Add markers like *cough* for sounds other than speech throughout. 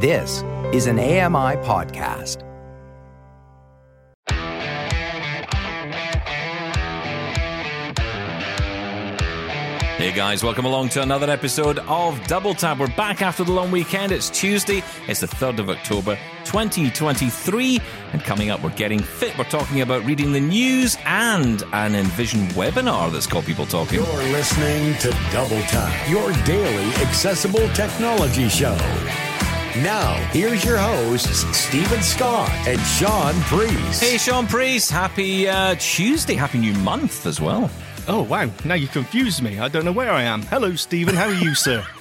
This is an AMI podcast. Hey guys, welcome along to another episode of Double Tap. We're back after the long weekend. It's Tuesday, it's the 3rd of October 2023. And coming up, we're getting fit. We're talking about reading the news and an Envision webinar that's got people talking. You're listening to Double Tap, your daily accessible technology show. Now, here's your hosts, Steven Scott and Shaun Preece. Hey, Shaun Preece, happy uh, Tuesday, happy new month as well. Oh, wow. Now you confused me. I don't know where I am. Hello, Steven. How are you, sir? *laughs*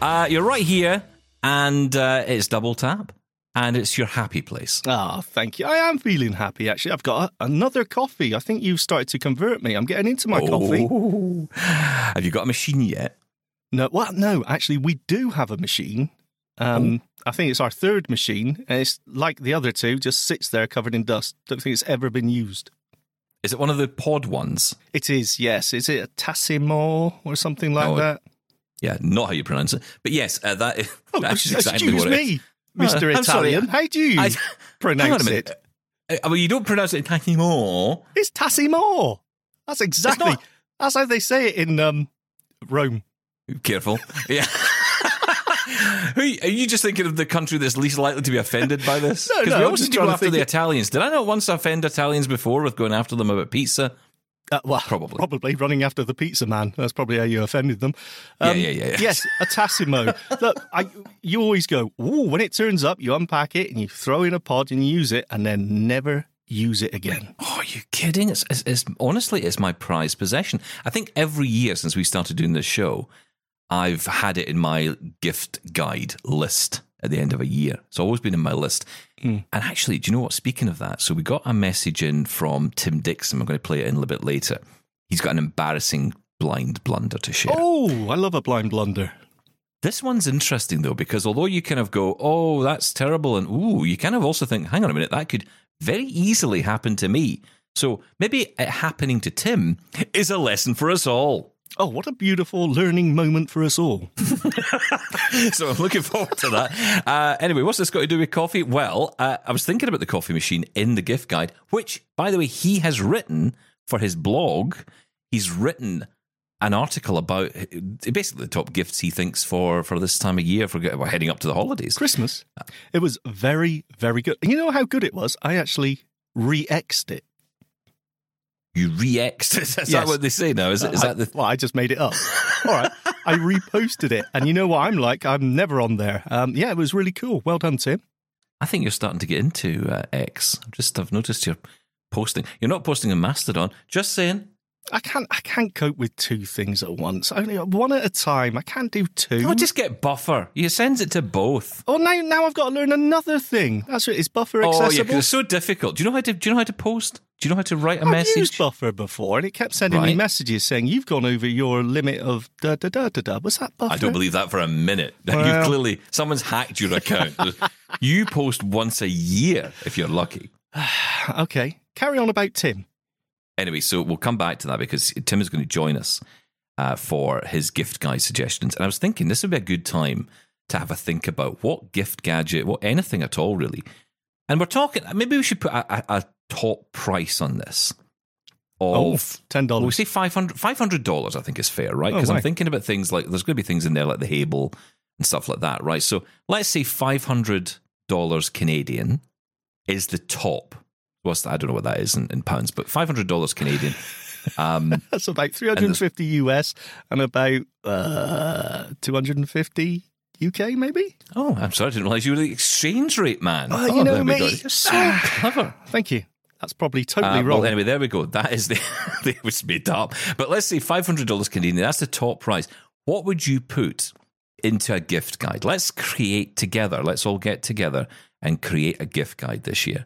Uh, you're right here, and uh, it's Double Tap, and it's your happy place. Ah, oh, thank you. I am feeling happy, actually. I've got a- another coffee. I think you've started to convert me. I'm getting into my coffee. Oh. Have you got a machine yet? No, well, no, actually, we do have a machine. Um, I think it's our third machine, and it's like the other two, just sits there covered in dust. Don't think it's ever been used. Is it one of the pod ones? It is, yes. Is it a Tassimo or something like No, that? Yeah, not how you pronounce it, but yes, uh, that, Oh, that's exactly what it is. me, Mr. Uh. Italian. How do you I- *laughs* pronounce it? Uh, well, you don't pronounce it Tassimo. It's Tassimo. That's exactly. That's how they say it in um, Rome. Careful. *laughs* Yeah. Who are you just thinking of the country that's least likely to be offended by this? Because no, we always need to go after the it- Italians. Did I not once offend Italians before with going after them about pizza? Uh, well, Probably. probably running after the pizza man. That's probably how you offended them. Yeah, yeah, yeah, yeah. Yes, a Tassimo. *laughs* Look, I, you always go, "Ooh!" When it turns up, you unpack it and you throw in a pod and you use it, and then never use it again. Oh, are you kidding? It's, it's, it's honestly, it's my prized possession. I think every year since we started doing this show, I've had it in my gift guide list at the end of a year. It's always been in my list. Hmm. And actually, do you know what? Speaking of that, so we got a message in from Tim Dixon. I'm going to play it in a little bit later. He's got an embarrassing blind blunder to share. Oh, I love a blind blunder. This one's interesting though, because although you kind of go, oh, that's terrible, and ooh, you kind of also think, hang on a minute, that could very easily happen to me. So maybe it happening to Tim is a lesson for us all. Oh, what a beautiful learning moment for us all. *laughs* so I'm looking forward to that. Uh, anyway, what's this got to do with coffee? Well, uh, I was thinking about the coffee machine in the gift guide, which, by the way, he has written for his blog. He's written an article about uh, basically the top gifts he thinks for for this time of year for heading up to the holidays. Christmas. It was very, very good. And you know how good it was? I actually re-exed it. You re-exed. *laughs* Is that what they say now? Is, it, is I- that the? Well, I just made it up. All right. I reposted it. And you know what I'm like? I'm never on there. Um, yeah, it was really cool. Well done, Tim. I think you're starting to get into uh, X. I've just I've noticed you're posting. You're not posting a Mastodon. Just saying. I can't I can't cope with two things at once. Only one at a time. I can't do two. Oh, just get buffer. You sends it to both. Oh now now I've got to learn another thing. That's right. it. Is buffer Oh yeah, it's so difficult. Do you know how to? Do you know how to post? Do you know how to write a I've message? used buffer before, and it kept sending me messages saying you've gone over your limit of da da da da da. Was that buffer? I don't believe that for a minute. *laughs* you Well- clearly someone's hacked your account. *laughs* you post once a year if you're lucky. *sighs* Okay, carry on about Tim. Anyway, so we'll come back to that because Tim is going to join us uh, for his gift guide suggestions. And I was thinking this would be a good time to have a think about what gift gadget, what anything at all, really. And we're talking, maybe we should put a, a, a top price on this. Oh, Of ten well, we dollars. say $500, $500 I think is fair, right? Oh, Because I'm thinking about things like there's going to be things in there like the Hable and stuff like that, right? So let's say $500 Canadian is the top. What's that? I don't know what that is in, in pounds, but $500 Canadian. *laughs* Um, That's about three hundred and fifty US and about uh, two hundred and fifty UK, maybe. oh, I'm sorry, I didn't realize you were the exchange rate man. Oh, oh, you know there me. You're so *sighs* clever. Thank you. That's probably totally Uh, wrong. well, anyway, there we go. That is the *laughs* it was made up. But let's say five hundred dollars Canadian. That's the top price. What would you put into a gift guide? Let's create together. Let's all get together and create a gift guide this year,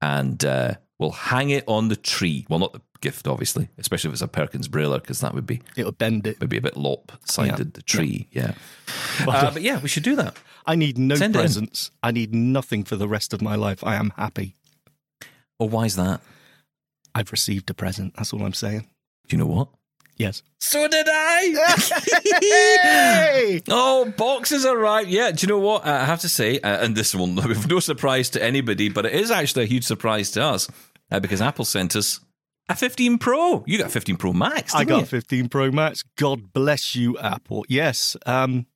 and uh, we'll hang it on the tree. Well, not the gift, obviously, especially if it's a Perkins Brailler, because that would be It'll bend it. maybe a bit lopsided. Yeah. The tree, yeah. Uh, but yeah, we should do that. I need no Send presents. I need nothing for the rest of my life. I am happy. Oh, why is that? I've received a present. That's all I'm saying. Do you know what? Yes. So did I. *laughs* Oh, boxes arrived. Yeah, do you know what? I have to say, uh, and this one will *laughs* be no surprise to anybody, but it is actually a huge surprise to us uh, because Apple sent us a 15 Pro. You got a 15 Pro Max. I got you? 15 Pro Max. God bless you, Apple. Yes. Um,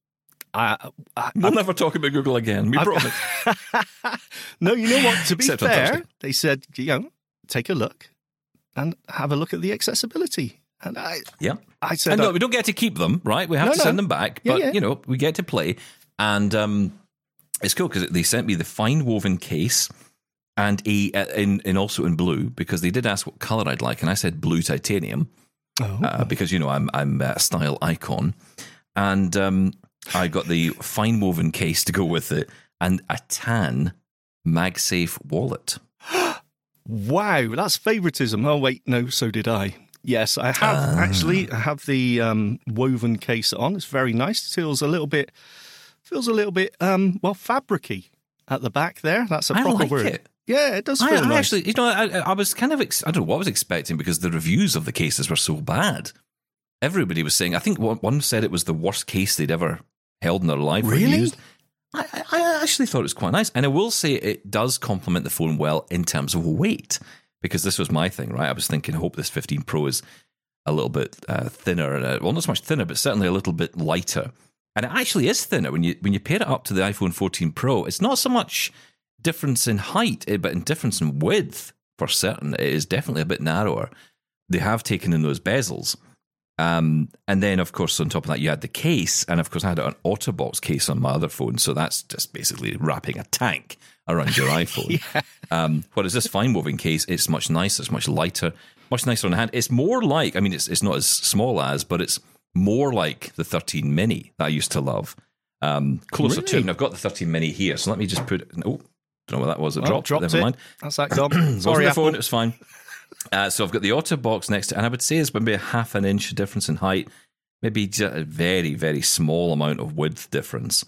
I, I, We'll never talk about Google again. We promise. *laughs* no, you know what? To be *laughs* Except fair, they said, you know, take a look and have a look at the accessibility. And I, Yeah. I said, And no, uh, we don't get to keep them, right? We have No, to no. send them back, Yeah, but yeah. you know, we get to play. And um, it's cool because they sent me the fine woven case and a uh, in, in also in blue because they did ask what color I'd like, and I said blue titanium oh, uh, because you know I'm I'm a style icon, and um, I got the fine woven case to go with it and a tan MagSafe wallet. *gasps* wow, that's favoritism. Oh, wait, no, so did I. Yes, I have Ah. actually I have the um, woven case on. It's very nice. It feels a little bit, feels a little bit, um, well, fabricy at the back there. That's a I proper like word. it. Yeah, it does feel I nice. actually, you know, I, I was kind of, ex- I don't know what I was expecting because the reviews of the cases were so bad. Everybody was saying, I think one one said it was the worst case they'd ever held in their life. or Really? used. I, I actually thought it was quite nice. And I will say it does complement the phone well in terms of weight because this was my thing, right? I was thinking, I hope this 15 Pro is a little bit uh, thinner. Uh, well, not so much thinner, but certainly a little bit lighter. And it actually is thinner when you when you pair it up to the iPhone 14 Pro. It's not so much difference in height, eh, but in difference in width for certain. It is definitely a bit narrower. They have taken in those bezels. Um, and then, of course, on top of that, you had the case. And of course, I had an Otterbox case on my other phone. So that's just basically wrapping a tank around your *laughs* iPhone. um, whereas this fine woven case, it's much nicer, it's much lighter, much nicer on the hand. It's more like, I mean, it's, it's not as small as, but it's more like the 13 mini that I used to love. Um, closer to it. And I've got the 13 mini here. So let me just put. Oh, don't know what that was. It Well, dropped. dropped Never it. mind. That's that gone. *clears throat* Wasn't Sorry, the Apple. phone. It was fine. Uh, so I've got the Otterbox next to, and I would say it's maybe a half an inch difference in height, maybe just a very very small amount of width difference.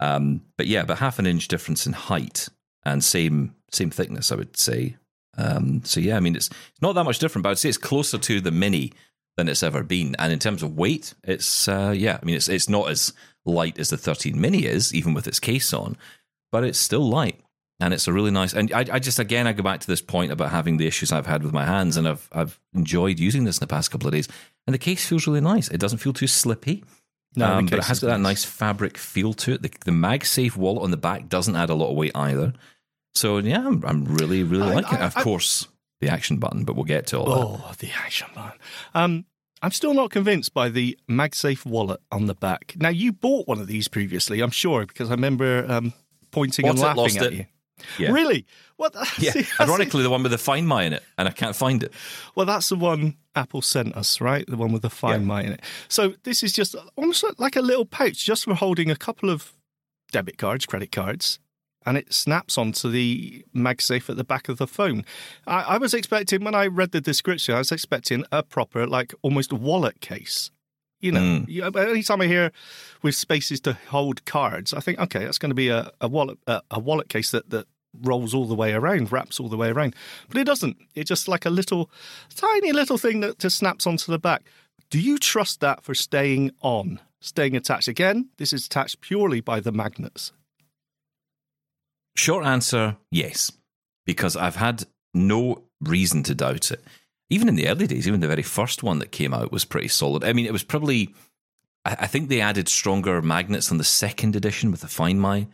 Um, but yeah, but half an inch difference in height and same same thickness, I would say. Um, so yeah, I mean it's it's not that much different, but I'd say it's closer to the Mini than it's ever been. And in terms of weight, it's uh, yeah, I mean it's it's not as light as the 13 Mini is, even with its case on, but it's still light and it's a really nice. And I, I just again I go back to this point about having the issues I've had with my hands, and I've I've enjoyed using this in the past couple of days. And the case feels really nice. It doesn't feel too slippy. No, um, but it has got that nice. fabric feel to it. The, the MagSafe wallet on the back doesn't add a lot of weight either. So yeah, I'm, I'm really really I- liking it. Of I- course, the action button, but we'll get to all that. Oh, the action button Um, I'm still not convinced by the MagSafe wallet on the back. Now, you bought one of these previously, I'm sure, because I remember um, pointing Bought and it, laughing lost at it. you. Yeah. Really? What? Yeah, *laughs* See, ironically, the one with the Find My in it, and I can't find it. Well, that's the one Apple sent us, right? The one with the Find Yeah. My in it. So this is just almost like a little pouch, just for holding a couple of debit cards, credit cards, and it snaps onto the MagSafe at the back of the phone. I, I was expecting when I read the description, I was expecting a proper, like almost wallet case. You know, Mm. you- anytime I hear with spaces to hold cards, I think, okay, that's going to be a, a wallet, a, a wallet case that that rolls all the way around, wraps all the way around. But it doesn't. It's just like a little, tiny little thing that just snaps onto the back. Do you trust that for staying on, staying attached? Again, this is attached purely by the magnets. Short answer, yes, because I've had no reason to doubt it. Even in the early days, even the very first one that came out was pretty solid. I mean, it was probably, I think they added stronger magnets on the second edition with the Find My.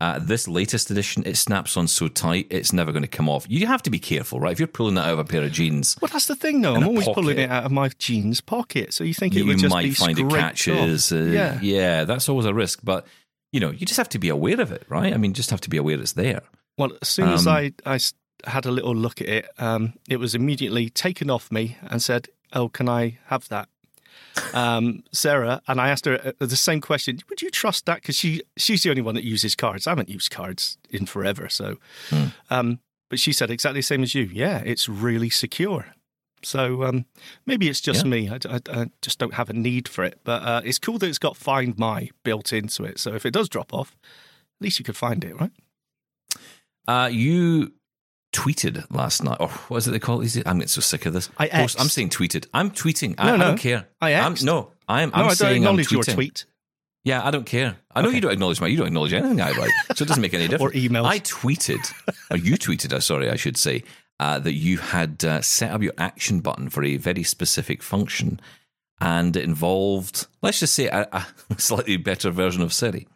Uh, this latest edition, it snaps on so tight, it's never going to come off. You have to be careful, right? If you're pulling that out of a pair of jeans, Well, that's the thing, though. I'm always pulling it out of my jeans pocket, so you think it you would just might be find it catches. Uh, yeah. yeah, that's always a risk. But, you know, you just have to be aware of it, right? I mean, just have to be aware it's there. Well, as soon as I, I, had a little look at it, um, it was immediately taken off me and said, "Oh, can I have that?" Um, Sarah and I asked her uh, the same question: Would you trust that? Because she she's the only one that uses cards. I haven't used cards in forever, so. Hmm. Um, but she said exactly the same as you. Yeah, it's really secure. So um, maybe it's just Yeah. me. I, I- I just don't have a need for it. But uh, it's cool that it's got Find My built into it. So if it does drop off, at least you could find it, right? Uh, you tweeted last night. Or what is it they call it? Is it? I'm getting so sick of this. I Post- I'm saying tweeted. I'm tweeting. I, No, I don't care. I I'm, no, I'm, no, I'm I don't saying I'm acknowledge your tweet. Yeah, I don't care. I know you don't acknowledge my. You don't acknowledge anything I write, so it doesn't make any *laughs* difference. Or emails. I tweeted, or you tweeted. Uh, sorry, I should say uh, that you had uh, set up your action button for a very specific function, and it involved, let's just say, a, a *laughs* slightly better version of Siri.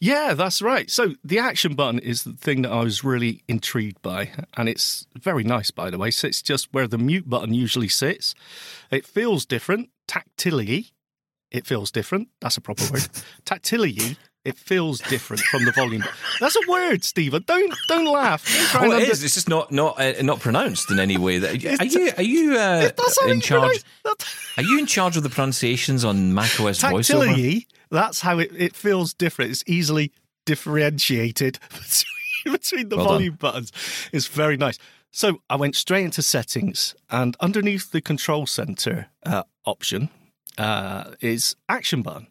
Yeah, that's right. So the action button is the thing that I was really intrigued by, and it's very nice, by the way. So it's just where the mute button usually sits. It feels different tactilely. It feels different. That's a proper word. *laughs* tactilely. It feels different from the volume. That's a word, Steven. Don't don't laugh. Don't Oh, it under- is. It's just not not uh, not pronounced in any way. That are you are you uh, in charge? Are you in charge of the pronunciations on macOS *laughs* voiceover? That's how it, it feels different. It's easily differentiated *laughs* between, between the Well done. volume buttons. It's very nice. So I went straight into settings, and underneath the control center uh, option uh, is action button.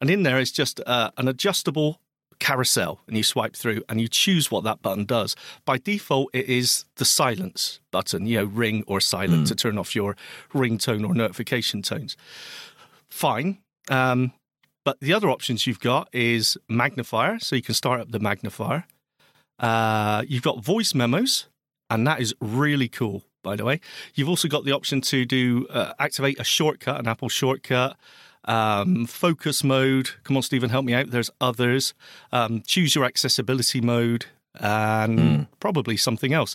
And in there is just uh, an adjustable carousel, and you swipe through and you choose what that button does. By default, it is the silence button, you know, ring or silent to turn off your ringtone or notification tones. Fine. Um, but the other options you've got is magnifier, so you can start up the magnifier. Uh, you've got voice memos, and that is really cool. By the way, you've also got the option to do uh, activate a shortcut, an Apple shortcut, um, focus mode. Come on, Steven, help me out. There's others. Um, choose your accessibility mode, and probably something else.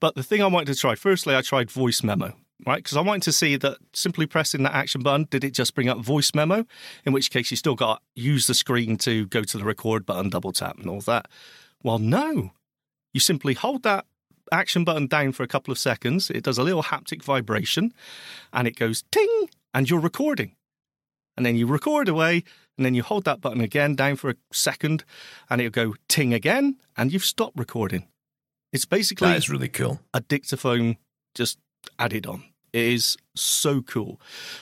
But the thing I wanted to try, firstly, I tried voice memo right? Because I wanted to see that simply pressing that action button, did it just bring up voice memo? In which case, you still got to use the screen to go to the record button, double tap, and all that. Well, no. You simply hold that action button down for a couple of seconds. It does a little haptic vibration and it goes ting, and you're recording. And then you record away, and then you hold that button again down for a second, and it'll go ting again, and you've stopped recording. It's basically That is really cool. a dictaphone just added on. It is so cool.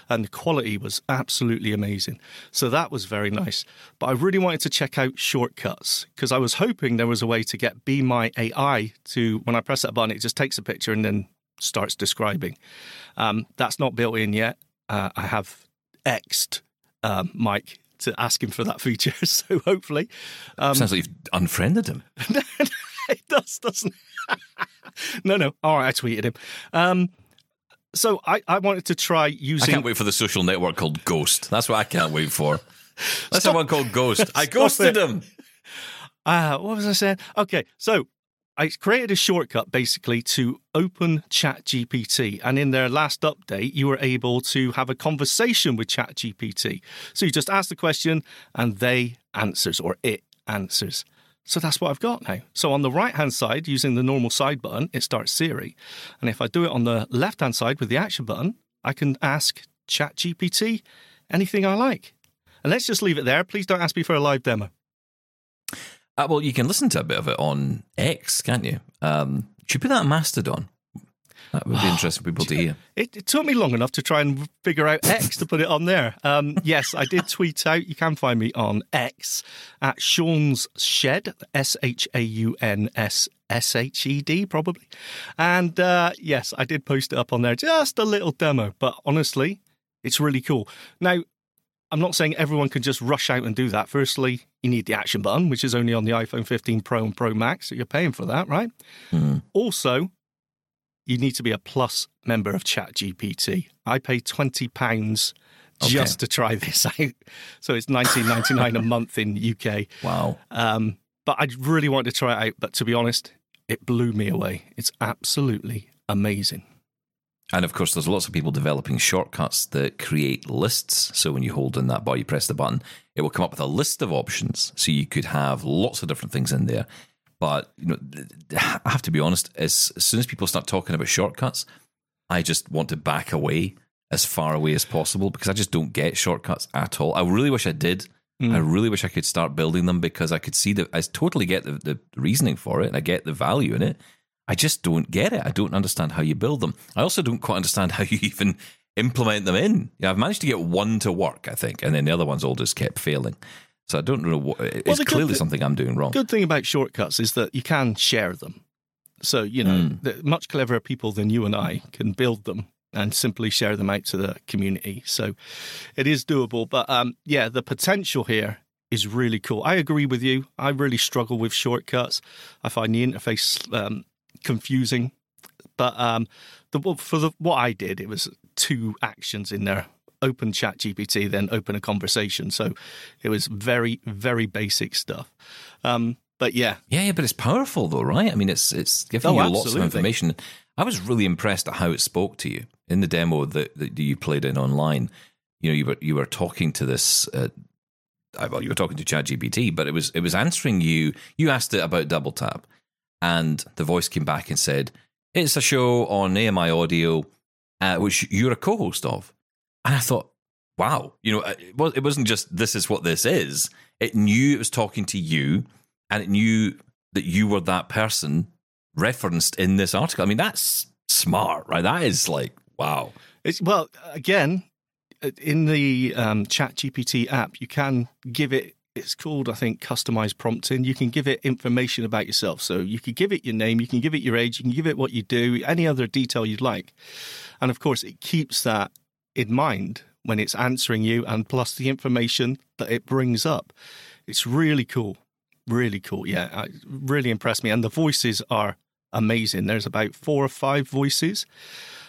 And the quality was absolutely amazing. So that was very nice. But I really wanted to check out shortcuts because I was hoping there was a way to get Be My AI to, when I press that button, it just takes a picture and then starts describing. Um, that's not built in yet. Uh, I have X'd um, Mike to ask him for that *laughs* feature. So hopefully um, Sounds like you've unfriended him. *laughs* it does, doesn't it? *laughs* no, no. All right, I tweeted him. Um, so I, I wanted to try using. I can't wait for the social network called Ghost. That's what I can't wait for. *laughs* Let's Stop. have one called Ghost. I ghosted him. Uh, what was I saying? Okay, so I created a shortcut basically to open ChatGPT, and in their last update, you were able to have a conversation with ChatGPT. So you just ask the question, and they answers or it answers. So that's what I've got now. So on the right hand side, using the normal side button, it starts Siri, and if I do it on the left hand side with the action button, I can ask ChatGPT anything I like. And let's just leave it there. Please don't ask me for a live demo. Uh, well, you can listen to a bit of it on X, can't you? Um, should put that on Mastodon? That would be interesting for people to hear. It, it took me long enough to try and figure out X to put it on there. Um, *laughs* yes, I did tweet out. You can find me on X at Shaun's Shed, S H A U N S S H E D, probably. And uh, yes, I did post it up on there. Just a little demo, but honestly, it's really cool. Now, I'm not saying everyone can just rush out and do that. Firstly, you need the action button, which is only on the iPhone 15 Pro and Pro Max, so you're paying for that, right? Also, you need to be a plus member of ChatGPT. I pay twenty pounds just to try this *laughs* out, so it's nineteen ninety nine a *laughs* month in UK. Wow. Um, but I really wanted to try it out. But to be honest, it blew me away. It's absolutely amazing. And of course, there's lots of people developing shortcuts that create lists. So when you hold in that bar, you press the button, it will come up with a list of options. So you could have lots of different things in there. But you know, I have to be honest. As, as soon as people start talking about shortcuts, I just want to back away as far away as possible because I just don't get shortcuts at all. I really wish I did. Hmm. I really wish I could start building them because I could see that I totally get the, the reasoning for it and I get the value in it. I just don't get it. I don't understand how you build them. I also don't quite understand how *laughs* you even implement them in. Yeah, I've managed to get one to work, I think, and then the other ones all just kept failing. So I don't know what. It's good clearly thi- something I'm doing wrong. Good thing about shortcuts is that you can share them. So, you know, the much cleverer people than you and I can build them and simply share them out to the community. So it is doable. But um, yeah, the potential here is really cool. I agree with you. I really struggle with shortcuts. I find the interface um, confusing. But um, the, for the, what I did, it was two actions in there open chat gpt then open a conversation so it was very very basic stuff um, but yeah Yeah, yeah, but it's powerful though, right? I mean, it's it's giving Oh, you lots of information. I was really impressed at how it spoke to you in the demo that, that you played in online. You know, you were you were talking to this. Uh, uh, well, you were talking to ChatGPT, but it was it was answering you. You asked it about Double Tap, and the voice came back and said, "It's a show on AMI Audio, uh, which you're a co-host of." And I thought, wow, you know, it wa- it wasn't just this is what this is. It knew it was talking to you, and it knew that you were that person referenced in this article. I mean, that's smart, right? That is like, wow. It's well, again, in the um, Chat GPT app, you can give it. It's called, I think, customized prompting. You can give it information about yourself. So you could give it your name, you can give it your age, you can give it what you do, any other detail you'd like. And of course, it keeps that in mind when it's answering you, and plus the information that it brings up. It's really cool, really cool. Yeah, it really impressed me. And the voices are amazing. There's about four or five voices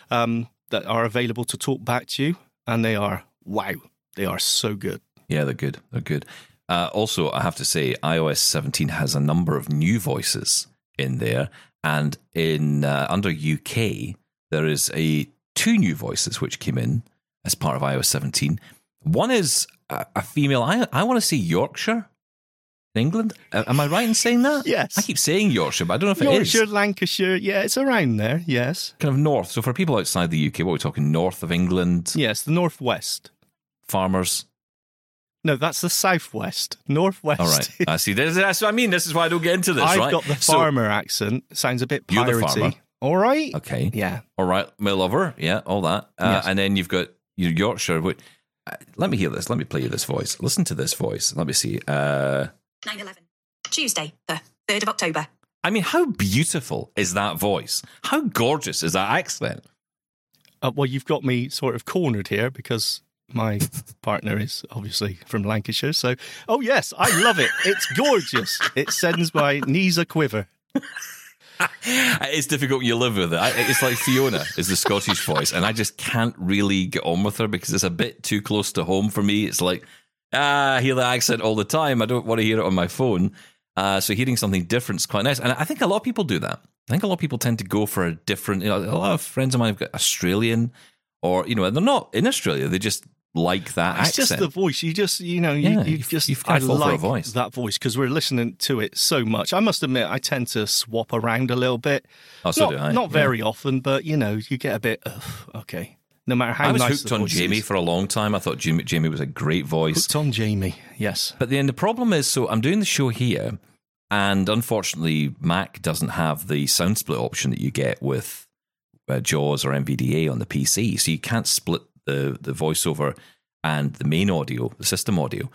um, that are available to talk back to you, and they are wow, they are so good. Yeah, they're good. They're good. Uh, also, I have to say, iOS 17 has a number of new voices in there, and in uh, under UK there is a two new voices which came in as part of iOS 17. One is a, a female. I I want to see Yorkshire, in England. Am I right in saying that? Yes. I keep saying Yorkshire, but I don't know if it is. Yorkshire, Lancashire, yeah, it's around there. Yes, Kind of north. So for people outside the UK, what are we talking? North of England, yes, the northwest. farmers. No, that's the southwest. Northwest. All right. I see. This, that's what I mean. This is why I don't get into this, I've right? got the So- farmer accent. Sounds a bit You're the piratey. farmer. All right. okay. Yeah. All right, my lover. Yeah, all that. Uh, Yes. And then you've got your Yorkshire. Wait, uh, let me hear this. Let me play you this voice. Listen to this voice. Let me see. Uh, 9 11. Tuesday, the 3rd of October. I mean, how beautiful is that voice? How gorgeous is that accent? Uh, well, you've got me sort of cornered here because my partner is obviously from Lancashire. So, oh yes, I love it. It's gorgeous. It sends my knees a quiver. *laughs* *laughs* It's difficult you live with it. It's like Fiona is the Scottish voice, and I just can't really get on with her because it's a bit too close to home for me. It's like, ah, I hear the accent all the time. I don't want to hear it on my phone. Uh, so hearing something different is quite nice. And I think a lot of people do that. I think a lot of people tend to go for a different, you know, a lot of friends of mine have got Australian or, you know, they're not in Australia. They just like that It's accent. just the voice. You just, you know, you, Yeah, you you've- just. you've I fall for a like voice. that voice because we're listening to it so much. I must admit, I tend to swap around a little bit. Oh, so not, do I, not yeah. very often, but you know, you get a bit. Okay, no matter how I was nice hooked on Jamie is. for a long time. I thought Jamie, Jamie was a great voice. Hooked on Jamie. Yes. But then the problem is, so I'm doing the show here, and unfortunately, Mac doesn't have the sound split option that you get with uh, JAWS or NVDA on the PC. So you can't split the the voiceover and the main audio, the system audio.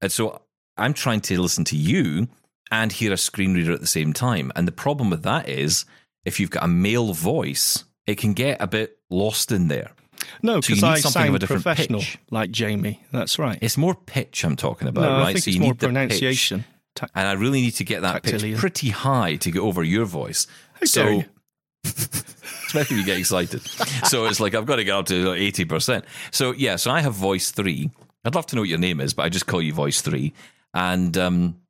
And so I'm trying to listen to you and hear a screen reader at the same time. And the problem with that is, if you've got a male voice, it can get a bit lost in there. No, So because need I sound a different professional pitch. like Jamie. That's right. It's more pitch I'm talking about, no, right? I think so it's you more need the pitch. pronunciation. Ta- and I really need to get that pitch pretty high to get over your voice. How so, you. Especially when you get excited. so it's like I've got to get up to eighty percent. So yeah, so I have voice three. I'd love to know what your name is, but I just call you voice three, and um,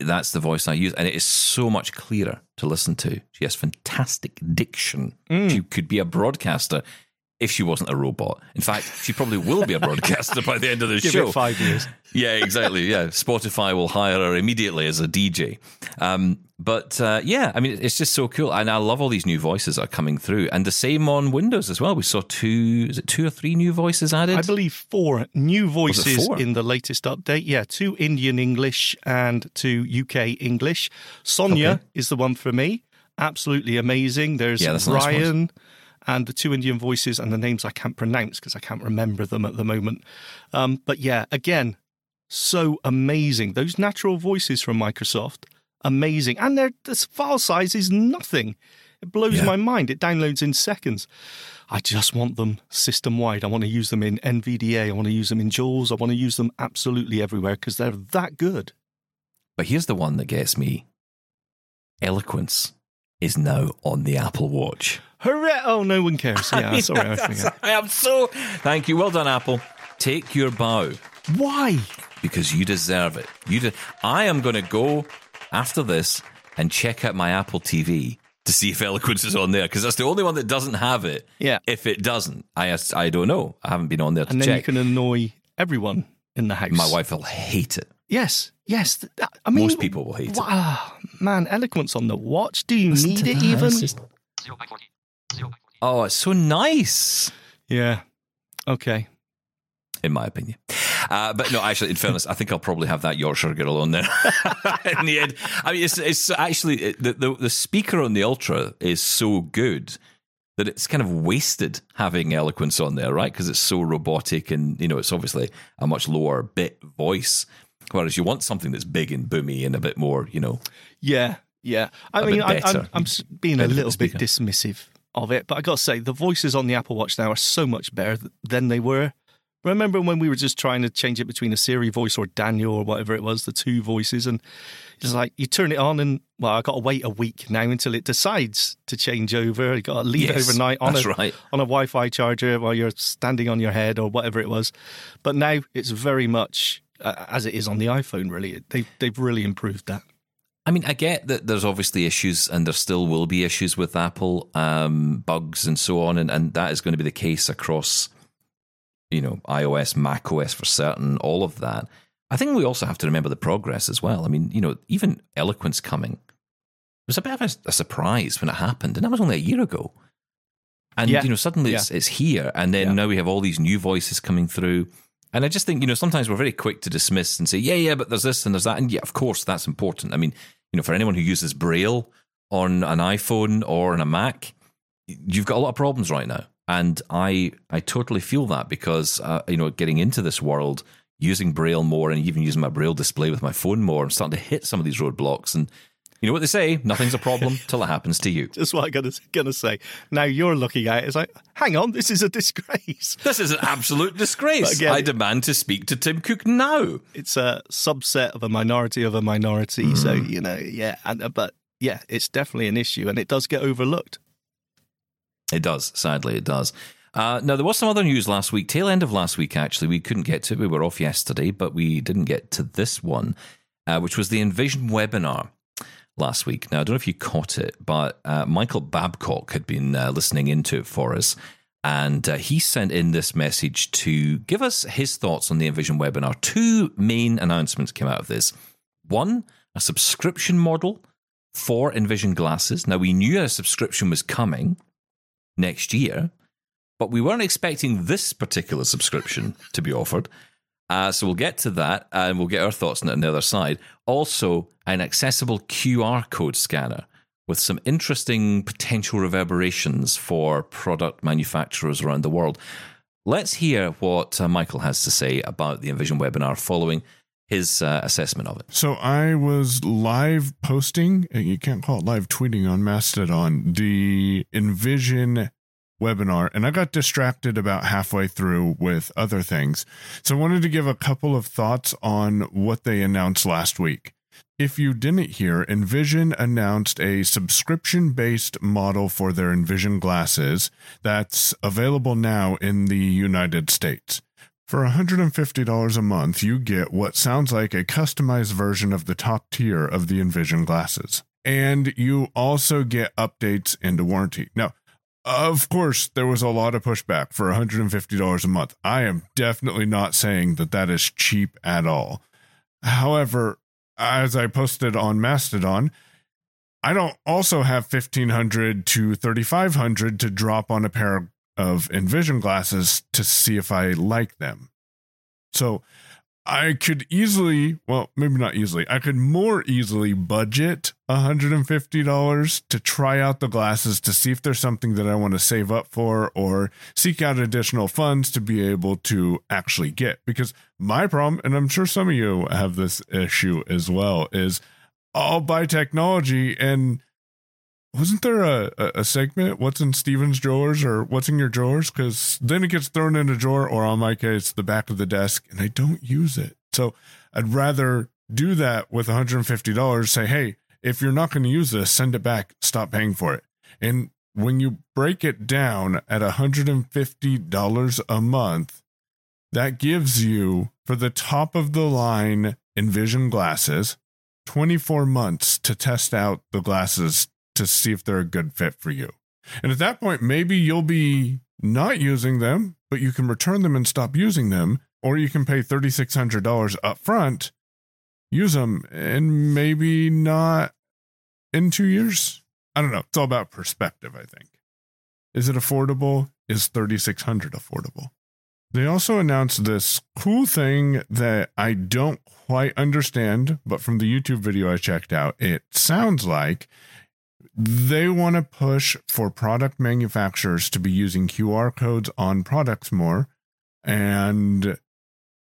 that's the voice I use, and it is so much clearer to listen to. She has fantastic diction. Mm. She could be a broadcaster. If she wasn't a robot, in fact, she probably will be a broadcaster by the end of the *laughs* Give show. five years. Yeah, exactly. Yeah, *laughs* Spotify will hire her immediately as a DJ. Um, but uh, yeah, I mean, it's just so cool, and I love all these new voices that are coming through, and the same on Windows as well. We saw two, is it two or three new voices added? I believe four new voices four? in the latest update. Yeah, two Indian English and two UK English. Sonia Okay. is the one for me. Absolutely amazing. There's Yeah, a nice. Ryan and the two Indian voices and the names I can't pronounce because I can't remember them at the moment. Um, but yeah, again, so amazing. Those natural voices from Microsoft amazing. And their this file size is nothing. It blows Yeah. my mind. It downloads in seconds. I just want them system wide. I want to use them in NVDA. I want to use them in JAWS. I want to use them absolutely everywhere because they're that good. But here's the one that gets me Eloquence is now on the Apple Watch. Hooray! Oh, no one cares. *laughs* Yeah, sorry, I forget. I am so. Thank you. Well done, Apple. Take your bow Why? because you deserve it. You de- I am going to go after this and check out my Apple TV to see if Eloquence is on there because that's the only one that doesn't have it. Yeah. If it doesn't, I I don't know. I haven't been on there to And then you can annoy everyone in the house. My wife will hate it. Yes, yes. I mean, Most people will hate it. Wow, man, eloquence on the watch. Do you Listen need it that. even? It's just- Oh, it's so nice. Yeah. Okay. in my opinion. Uh, but no, actually, in fairness, I think I'll probably have that Yorkshire girl on there *laughs* in the end. I mean, it's it's actually it- the, the the speaker on the Ultra is so good that it's kind of wasted having eloquence on there, right? Because it's so robotic and you know it's obviously a much lower bit voice. Whereas you want something that's big and boomy and a bit more, you know. Yeah, yeah. I A mean, I, I'm, I'm being a little bit dismissive of it, but I got to say, the voices on the Apple Watch now are so much better than they were. Remember when we were just trying to change it between a Siri voice or Daniel or whatever it was, the two voices, and it's like you turn it on, and well, I got to wait a week now until it decides to change over. You got to leave Yes, it overnight on a right. on a Wi-Fi charger while you're standing on your head or whatever it was. But now it's very much uh, as it is on the iPhone. Really, they they've really improved that. I mean, I get that there's obviously issues, and there still will be issues with Apple, um, bugs and so on, and, and that is going to be the case across, you know, iOS, Mac OS for certain, all of that. I think we also have to remember the progress as well. I mean, you know, even Eloquence coming was a bit of a, a surprise when it happened, and that was only a year ago. And Yeah. you know, suddenly it's, it's here, and then Yeah. now we have all these new voices coming through. And I just think, you know, sometimes we're very quick to dismiss and say, yeah, yeah, but there's this and there's that. And yeah, of course, that's important. I mean, you know, for anyone who uses Braille on an iPhone or on a Mac, you've got a lot of problems right now. And I, I totally feel that because, uh, you know, getting into this world, using Braille more and even using my Braille display with my phone more, I'm starting to hit some of these roadblocks. And you know what they say? Nothing's a problem *laughs* till it happens to you. That's what I'm gonna gonna say. Now you're looking at it. It's like, hang on, this is a disgrace. *laughs* This is an absolute disgrace. again- I demand to speak to Tim Cook now. It's a subset of a minority of a minority. So Mm. you know, yeah. And uh, but yeah, it's definitely an issue, and it does get overlooked. It does. Sadly, it does. Uh, now, there was some other news last week, tail end of last week, actually. We couldn't get to it. We were off yesterday, but we didn't get to this one, uh, which was the Envision webinar last week. Now, I don't know if you caught it, but uh, Michael Babcock had been uh, listening into it for us. And uh, he sent in this message to give us his thoughts on the Envision webinar. Two main announcements came out of this. One, a subscription model for Envision glasses. Now, we knew a subscription was coming next year, but we weren't expecting this particular subscription to be offered. Uh, so we'll get to that and we'll get our thoughts on it on the other side. Also, an accessible QR code scanner with some interesting potential reverberations for product manufacturers around the world. Let's hear what uh, Michael has to say about the Envision webinar following his uh, assessment of it. So I was live posting, uh, you can't call it live tweeting on Mastodon, the Envision webinar, and I got distracted about halfway through with other things. So I wanted to give a couple of thoughts on what they announced last week. If you didn't hear, Envision announced a subscription based model for their Envision glasses that's available now in the United States. For $150 a month, you get what sounds like a customized version of the top tier of the Envision glasses. And you also get updates into warranty. Now, of course, there was a lot of pushback for $150 a month. I am definitely not saying that that is cheap at all. However, as I posted on Mastodon, I don't also have 1500 to 3500 to drop on a pair of Envision glasses to see if I like them. So I could easily, well, maybe not easily, I could more easily budget $150 to try out the glasses to see if there's something that I want to save up for or seek out additional funds to be able to actually get. Because my problem, and I'm sure some of you have this issue as well, is I'll buy technology. And wasn't there a, a, segment, what's in Steven's drawers or what's in your drawers? Because then it gets thrown in a drawer, or on my case, the back of the desk, and I don't use it. So I'd rather do that with $150, say, hey, if you're not going to use this, send it back, stop paying for it. And when you break it down at $150 a month, that gives you for the top of the line Envision glasses 24 months to test out the glasses to see if they're a good fit for you. And at that point, maybe you'll be not using them, but you can return them and stop using them, or you can pay $3,600 up front, use them, and maybe not in two years. I don't know. It's all about perspective, I think. Is it affordable? Is 3600 affordable? They also announced this cool thing that I don't quite understand, but from the YouTube video I checked out, it sounds like they want to push for product manufacturers to be using QR codes on products more. And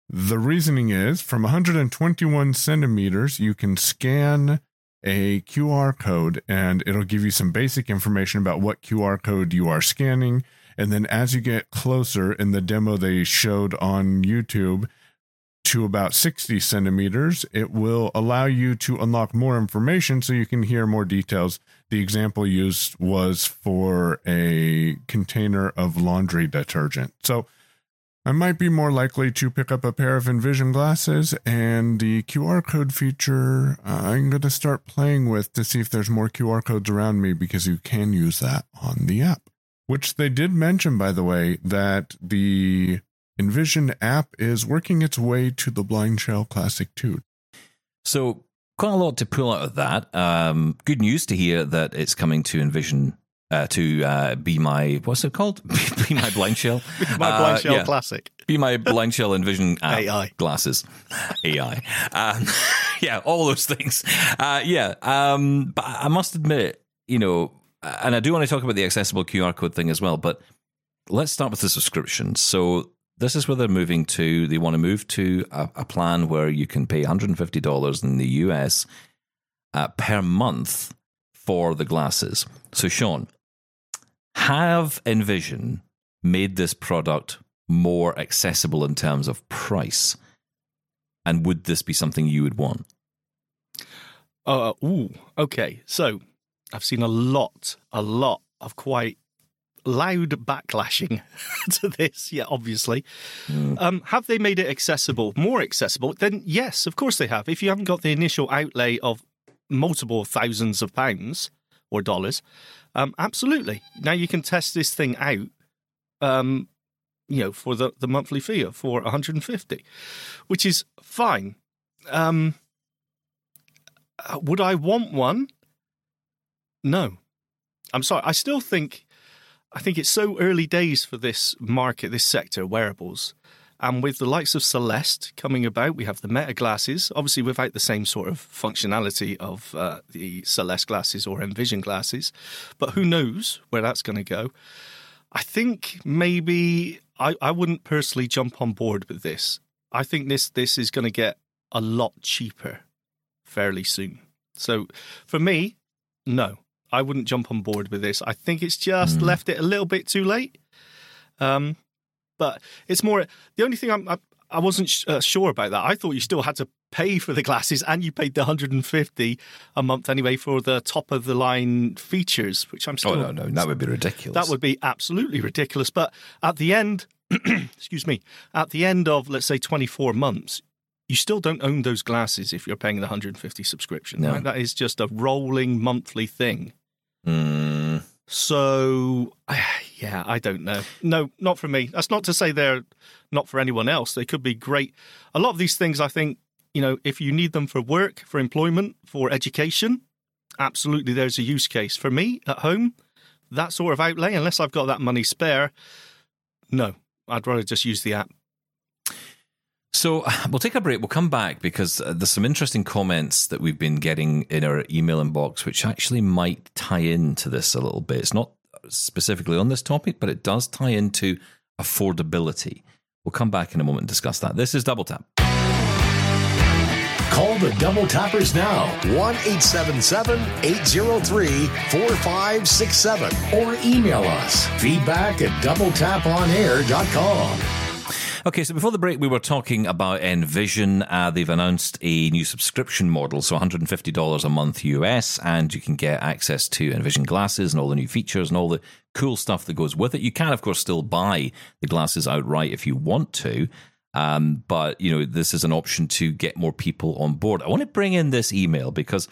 the reasoning is from 121 centimeters, you can scan a QR code and it'll give you some basic information about what QR code you are scanning. And then as you get closer in the demo they showed on YouTube to about 60 centimeters, it will allow you to unlock more information so you can hear more details. The example used was for a container of laundry detergent. So I might be more likely to pick up a pair of Envision glasses, and the QR code feature uh, I'm going to start playing with to see if there's more QR codes around me because you can use that on the app. Which they did mention, by the way, that the Envision app is working its way to the Blind Shell Classic 2. So, quite a lot to pull out of that. Um, good news to hear that it's coming to Envision uh, to uh, be my what's it called? *laughs* be my blind shell. *laughs* My Uh, blind shell yeah. classic. Be my blind shell envision *laughs* AI. glasses, AI. Um, yeah, all those things. Uh, yeah, um, but I must admit, you know, and I do want to talk about the accessible QR code thing as well. But let's start with the subscription. So this is where they're moving to. They want to move to a, a plan where you can pay $150 in the US uh, per month for the glasses. So, Shaun, have Envision made this product more accessible in terms of price? And would this be something you would want? Uh, ooh, okay. So I've seen a lot, a lot of quite loud backlashing *laughs* to this. Yeah, obviously. Um, have they made it accessible, more accessible? Then yes, of course they have. If you haven't got the initial outlay of multiple thousands of pounds or dollars, um, absolutely. Now you can test this thing out. Um, you know, for the, the monthly fee of for 150, which is fine. Um, uh, would I want one? No. I'm sorry. I still think I think it's so early days for this market, this sector, wearables. And with the likes of Celeste coming about, we have the Meta glasses, obviously without the same sort of functionality of uh, the Celeste glasses or Envision glasses. But who knows where that's going to go? I think maybe I, I wouldn't personally jump on board with this. I think this this is going to get a lot cheaper fairly soon. So for me, no, I wouldn't jump on board with this. I think it's just left it a little bit too late. Um, but it's more the only thing I'm, I, I wasn't sh- uh, sure about that. I thought you still had to pay for the glasses, and you paid the 150 a month anyway for the top of the line features, which I'm still. Oh, no, no, that would be ridiculous. That would be absolutely ridiculous. But at the end, *clears throat* excuse me, at the end of let's say 24 months, you still don't own those glasses if you're paying the 150 subscription. No. Right? That is just a rolling monthly thing. Mm, So, yeah, I don't know. No, not for me. That's not to say they're not for anyone else. They could be great. A lot of these things, I think, you know, if you need them for work, for employment, for education, absolutely there's a use case. For me at home, that sort of outlay, unless I've got that money spare, no, I'd rather just use the app. So *sighs* we'll take a break. We'll come back because uh, there's some interesting comments that we've been getting in our email inbox, which actually might tie into this a little bit. It's not specifically on this topic, but it does tie into affordability. We'll come back in a moment and discuss that. This is Double Tap. Call the Double Tappers now 1 877 803 4567 or email us feedback at doubletaponair.com. Okay, so before the break, we were talking about Envision. Uh, they've announced a new subscription model, so $150 a month US, and you can get access to Envision glasses and all the new features and all the cool stuff that goes with it. You can, of course, still buy the glasses outright if you want to. Um, but you know, this is an option to get more people on board. I want to bring in this email because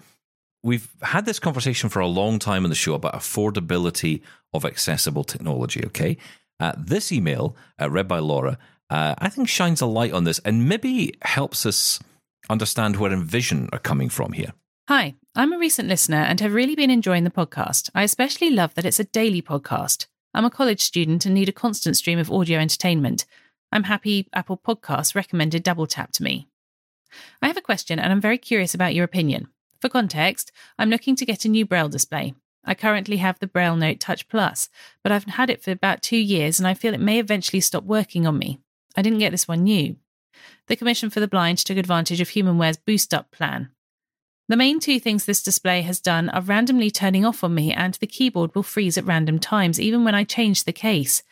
we've had this conversation for a long time in the show about affordability of accessible technology. Okay, uh, this email uh, read by Laura, uh, I think shines a light on this and maybe helps us understand where Envision are coming from here. Hi, I'm a recent listener and have really been enjoying the podcast. I especially love that it's a daily podcast. I'm a college student and need a constant stream of audio entertainment. I'm happy Apple Podcasts recommended Double Tap to me. I have a question and I'm very curious about your opinion. For context, I'm looking to get a new Braille display. I currently have the Braille Note Touch Plus, but I've had it for about two years and I feel it may eventually stop working on me. I didn't get this one new. The Commission for the Blind took advantage of HumanWare's Boost Up plan. The main two things this display has done are randomly turning off on me, and the keyboard will freeze at random times, even when I change the case.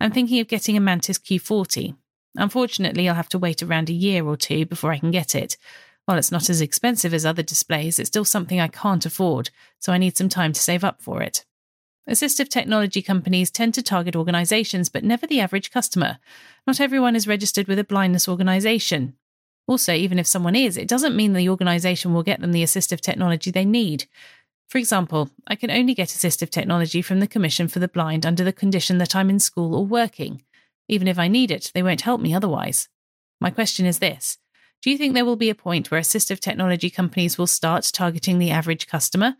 I'm thinking of getting a Mantis Q40. Unfortunately, I'll have to wait around a year or two before I can get it. While it's not as expensive as other displays, it's still something I can't afford, so I need some time to save up for it. Assistive technology companies tend to target organizations, but never the average customer. Not everyone is registered with a blindness organization. Also, even if someone is, it doesn't mean the organization will get them the assistive technology they need. For example, I can only get assistive technology from the Commission for the Blind under the condition that I'm in school or working. Even if I need it, they won't help me otherwise. My question is this Do you think there will be a point where assistive technology companies will start targeting the average customer?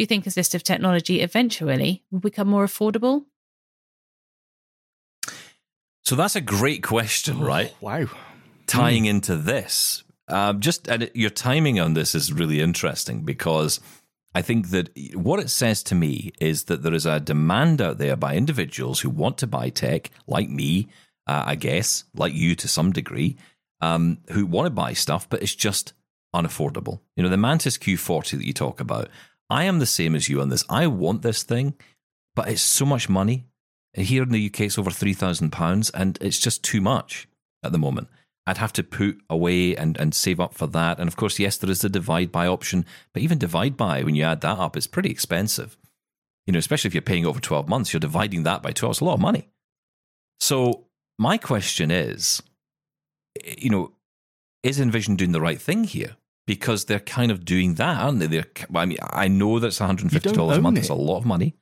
Do you think assistive technology eventually will become more affordable? So that's a great question, right? Wow. Tying into this, um, just and your timing on this is really interesting because I think that what it says to me is that there is a demand out there by individuals who want to buy tech, like me, uh, I guess, like you to some degree, um, who want to buy stuff, but it's just unaffordable. You know, the Mantis Q40 that you talk about, I am the same as you on this. I want this thing, but it's so much money. Here in the UK, it's over £3,000, and it's just too much at the moment. I'd have to put away and, and save up for that. And of course, yes, there is the divide by option, but even divide by, when you add that up, it's pretty expensive. You know, especially if you're paying over 12 months, you're dividing that by 12. It's a lot of money. So, my question is, you know, is Envision doing the right thing here? Because they're kind of doing that, aren't they? They're, I mean, I know that's $150 a month. it. It's a lot of money.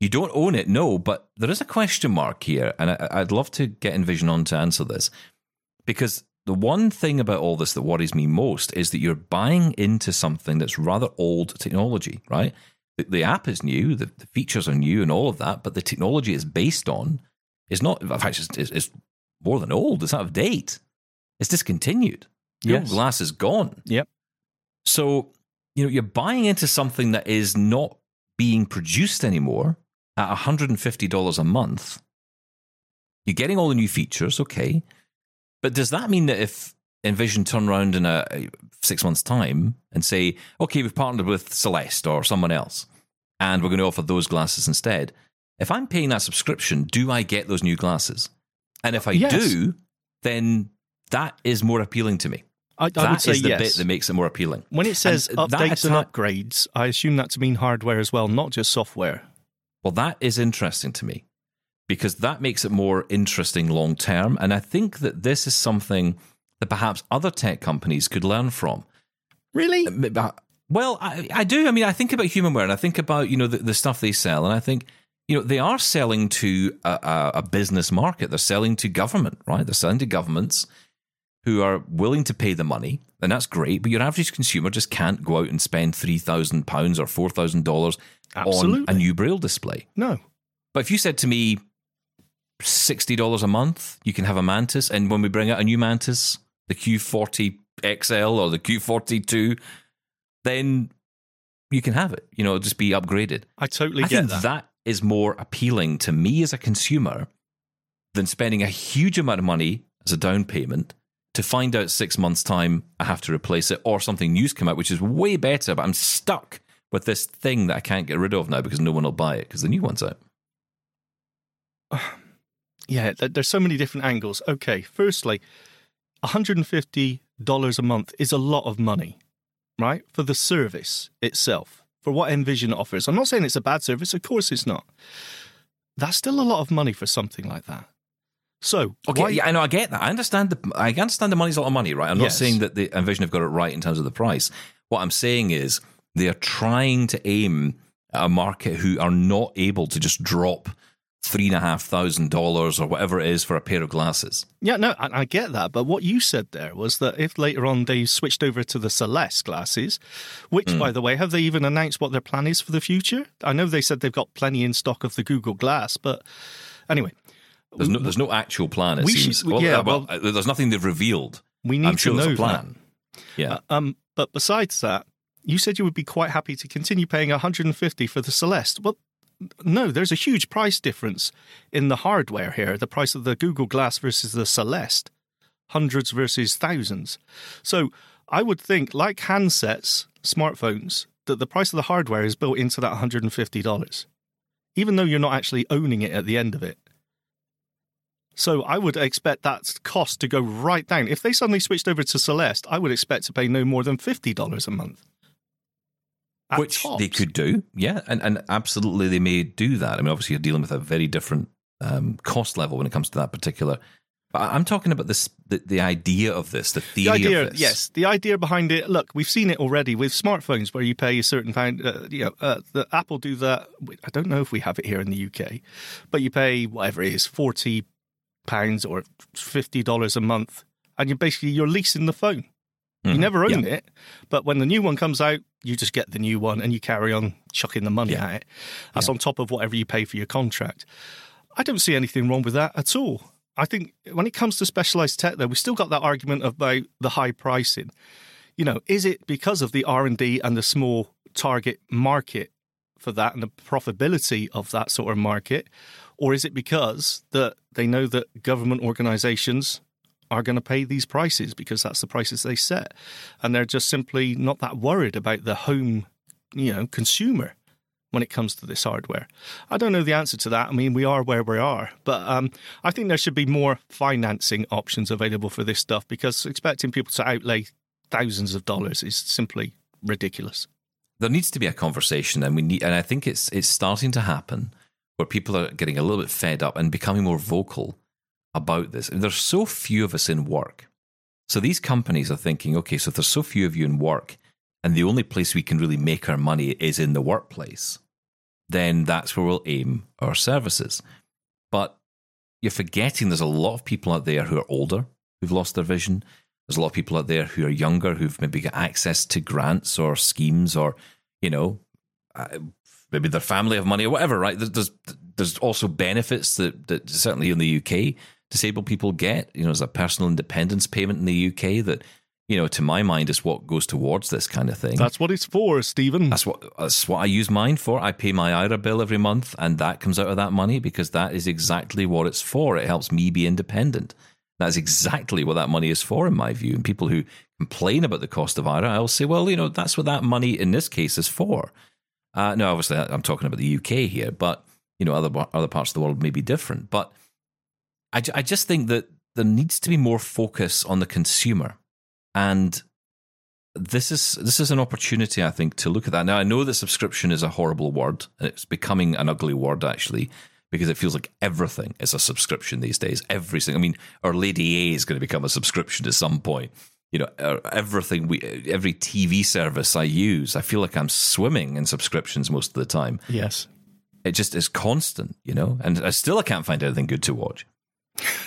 You don't own it, no, but there is a question mark here, and I, I'd love to get Envision on to answer this. Because the one thing about all this that worries me most is that you're buying into something that's rather old technology, right? The, the app is new, the, the, features are new, and all of that, but the technology it's based on is not, in fact, it's, it's, it's more than old, it's out of date, it's discontinued. Yes. old glass is gone. Yep. So, you know, you're buying into something that is not being produced anymore at $150 a month. You're getting all the new features, okay. But does that mean that if Envision turn around in a, a six months' time and say, okay, we've partnered with Celeste or someone else, and we're going to offer those glasses instead, if I'm paying that subscription, do I get those new glasses? And if I Yes. do, then that is more appealing to me. I, I would say is the yes. bit that makes it more appealing. when it says And updates and upgrades, I assume that to mean hardware as well, not just software. Well, that is interesting to me because that makes it more interesting long term. And I think that this is something that perhaps other tech companies could learn from. Really? Uh, Well, I, I do. I mean, I think about HumanWare and I think about, you know, the, the stuff they sell. And I think, you know, they are selling to a, a business market. They're selling to government, right? They're selling to governments who are willing to pay the money. And that's great. But your average consumer just can't go out and spend £3,000 or $4,000 on a new Braille display. No. But if you said to me, sixty dollars a month, you can have a Mantis, and when we bring out a new Mantis, the Q40 XL or the Q42, then you can have it. You know, it'll just be upgraded. I totally I get that. that is more appealing to me as a consumer than spending a huge amount of money as a down payment to find out six months' time I have to replace it or something new's come out, which is way better, but I'm stuck with this thing that I can't get rid of now because no one will buy it because the new one's out. *sighs* Yeah, there's so many different angles. Okay, firstly, $150 a month is a lot of money, right? For the service itself, for what Envision offers. I'm not saying it's a bad service, of course it's not. That's still a lot of money for something like that. So, Okay, why- yeah, I know, I get that. I understand the I understand the money's a lot of money, right? I'm not Yes. saying that the Envision have got it right in terms of the price. What I'm saying is they are trying to aim at a market who are not able to just drop three and a half thousand dollars or whatever it is for a pair of glasses. Yeah, no, I, I get that. But what you said there was that if later on they switched over to the Celeste glasses, which, Hmm. by the way, have they even announced what their plan is for the future? I know they said they've got plenty in stock of the Google Glass, but anyway, There's no, there's no actual plan. It We seems. we- well, yeah, uh, well, uh, there's nothing they've revealed. we need I'm sure to know there's a that. plan. Yeah, Uh, um, but besides that, you said you would be quite happy to continue paying 150 for the Celeste. Well, no, there's a huge price difference in the hardware here. The price of the Google Glass versus the Celeste, hundreds versus thousands. So I would think, like handsets, smartphones, that the price of the hardware is built into that $150, even though you're not actually owning it at the end of it. So I would expect that cost to go right down. If they suddenly switched over to Celeste, I would expect to pay no more than fifty dollars a month. At which tops. they could do. Yeah, and and absolutely they may do that. I mean, obviously you're dealing with a very different um, cost level when it comes to that particular. But I'm talking about this, the, the idea of this, the theory The idea, of this. yes, the idea behind it. Look, we've seen it already with smartphones, where you pay a certain pound. Uh, you know, uh, the Apple do that. I don't know if we have it here in the UK, but you pay whatever it is, forty pounds or fifty dollars a month, and you basically you're leasing the phone. You Mhm. never own Yeah. it, but when the new one comes out, you just get the new one and you carry on chucking the money Yeah. at it. That's on top of whatever you pay for your contract. I don't see anything wrong with that at all. I think when it comes to specialized tech, though, we've still got that argument about the high pricing. You know, is it because of the R and D and the small target market for that and the profitability of that sort of market, or is it because that they know that government organisations are going to pay these prices because that's the prices they set, and they're just simply not that worried about the home, you know, consumer when it comes to this hardware. I don't know the answer to that. I mean, we are where we are, but um, I think there should be more financing options available for this stuff because expecting people to outlay thousands of dollars is simply ridiculous. There needs to be a conversation, and we need, and I think it's it's starting to happen where people are getting a little bit fed up and becoming more vocal about this. And there's so few of us in work, so these companies are thinking, okay, so if there's so few of you in work, and the only place we can really make our money is in the workplace, then that's where we'll aim our services. But you're forgetting there's a lot of people out there who are older who've lost their vision. There's a lot of people out there who are younger who've maybe got access to grants or schemes or, you know, uh, maybe their family have money or whatever, right? There's, there's, there's also benefits that, that certainly in the UK disabled people get. You know, there's a personal independence payment in the UK that, you know, to my mind is what goes towards this kind of thing. That's what it's for, Steven. That's what that's what I use mine for. I pay my Aira bill every month, and that comes out of that money because that is exactly what it's for. It helps me be independent. That's exactly what that money is for, in my view. And people who complain about the cost of Aira, I'll say, well, you know, that's what that money in this case is for. Uh, no, obviously, I'm talking about the UK here, but you know, other other parts of the world may be different. But I, I just think that there needs to be more focus on the consumer, and this is this is an opportunity, I think, to look at that. Now, I know that subscription is a horrible word, it's becoming an ugly word actually, because it feels like everything is a subscription these days. Everything. I mean, Our Lady A is going to become a subscription at some point. You know, uh, everything we, every TV service I use, I feel like I'm swimming in subscriptions most of the time. yes. It just is constant, you know, and I still I can't find anything good to watch.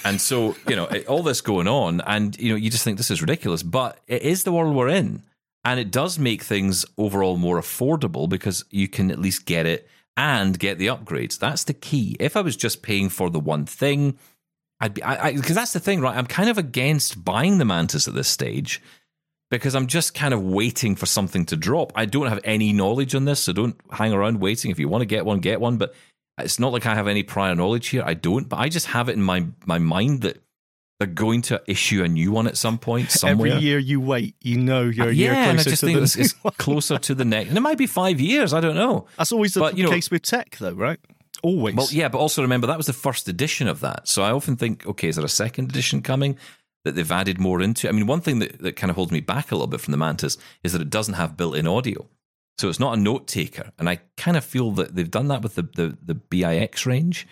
And so, you know, all this going on, and you know, you just think this is ridiculous, but it is the world we're in, and it does make things overall more affordable because you can at least get it and get the upgrades. That's the key. If I was just paying for the one thing, I'd be I because that's the thing, right? I'm kind of against buying the Mantis at this stage because I'm just kind of waiting for something to drop. I don't have any knowledge on this, so don't hang around waiting. If you want to get one, get one. But it's not like I have any prior knowledge here. I don't, but I just have it in my my mind that they're going to issue a new one at some point somewhere. Every year you wait, you know you're a year yeah, and I closer just to think the it's, *laughs* one. closer to the next. And it might be five years. I don't know. That's always the But, you know- case with tech, though, right? Always. Well, yeah, but also remember that was the first edition of that. So I often think, okay, is there a second edition coming that they've added more into? I mean, one thing that, that kind of holds me back a little bit from the Mantis is that it doesn't have built-in audio. So it's not a note taker, and I kind of feel that they've done that with the the, the BIX range,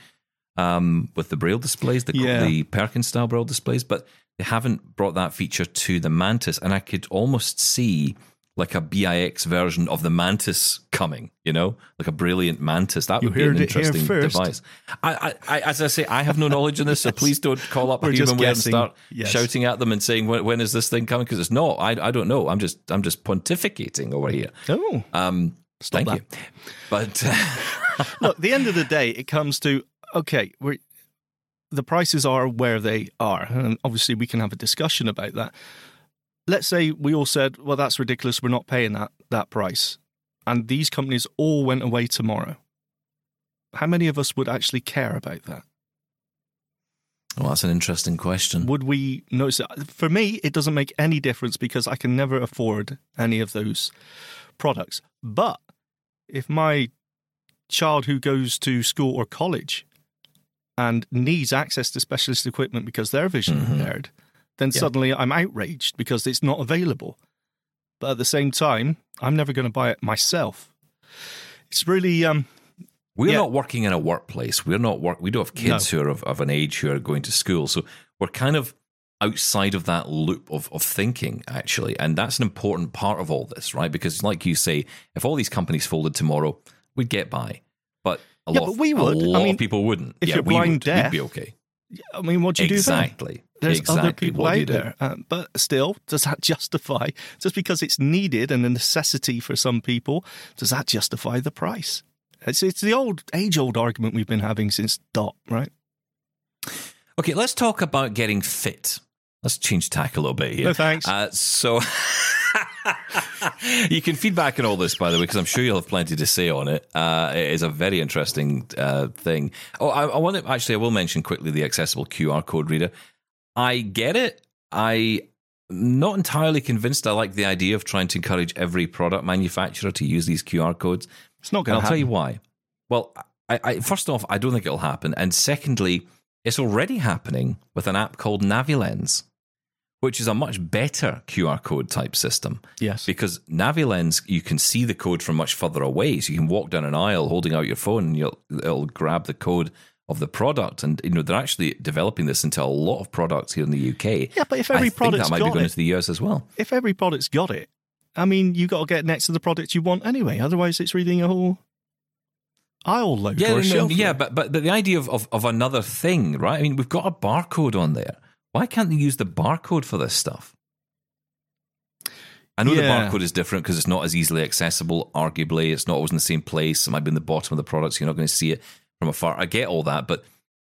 um, with the braille displays, the, Yeah. the Perkins style braille displays, but they haven't brought that feature to the Mantis, and I could almost see like a BIX version of the Mantis coming, you know, like a Brailliant Mantis. That You would be an heard it here interesting device. I, I, as I say, I have no knowledge in this, so *laughs* please don't call up We're Humanware and start Yes. shouting at them and saying when, when is this thing coming? Because it's not. I, I don't know. I'm just I'm just pontificating over here. oh, Um, Stop thank that. you. But *laughs* look, the end of the day, it comes to okay, we're, the prices are where they are, and obviously we can have a discussion about that. Let's say we all said, "Well, that's ridiculous. We're not paying that that price," and these companies all went away tomorrow. How many of us would actually care about that? well, that's an interesting question. Would we notice it? For me, it doesn't make any difference because I can never afford any of those products. But if my child who goes to school or college and needs access to specialist equipment because they're vision Mhm. impaired, then Yeah. suddenly I'm outraged because it's not available. But at the same time, I'm never going to buy it myself. It's really um, We're Yeah. not working in a workplace. We're not work. We don't have kids who are of, of an age who are going to school. So we're kind of outside of that loop of, of thinking, actually. And that's an important part of all this, right? Because, like you say, if all these companies folded tomorrow, we'd get by. But a Yeah, lot, but we would. A I lot mean, of people wouldn't. if yeah, you're we blind would. deaf, We'd be okay. Yeah. I mean, what do you do then? Exactly. There's exactly. other people What do you out there. Uh, but still, does that *laughs* justify, just because it's needed and a necessity for some people, does that justify the price? It's, it's the old, age old argument we've been having since dot, right? Okay, let's talk about getting fit. Let's change tack a little bit here. No, thanks. Uh, so *laughs* *laughs* you can feedback on all this, by the way, because I'm sure you'll have plenty to say on it. Uh, it is a very interesting uh, thing. Oh, I, I want to actually, I will mention quickly the accessible QR code reader. I get it. I not entirely convinced. I like the idea of trying to encourage every product manufacturer to use these QR codes. It's not going I'll to tell you why. Well, I, I, first off, I don't think it'll happen. And secondly, it's already happening with an app called NaviLens, which is a much better QR code type system. Yes. Because NaviLens, you can see the code from much further away. So you can walk down an aisle holding out your phone and you'll, it'll grab the code of the product. And, you know, they're actually developing this into a lot of products here in the UK. Yeah, but if I every think product's that might be going it, into the US as well. if every product's got it, I mean, you've got to get next to the product you want anyway. Otherwise, it's reading a whole aisle load Yeah, or a no, yeah, but, but but the idea of, of of another thing, right? I mean, we've got a barcode on there. Why can't they use the barcode for this stuff? I know Yeah. the barcode is different because it's not as easily accessible. Arguably, it's not always in the same place. It might be in the bottom of the product, so you're not going to see it from afar. I get all that, but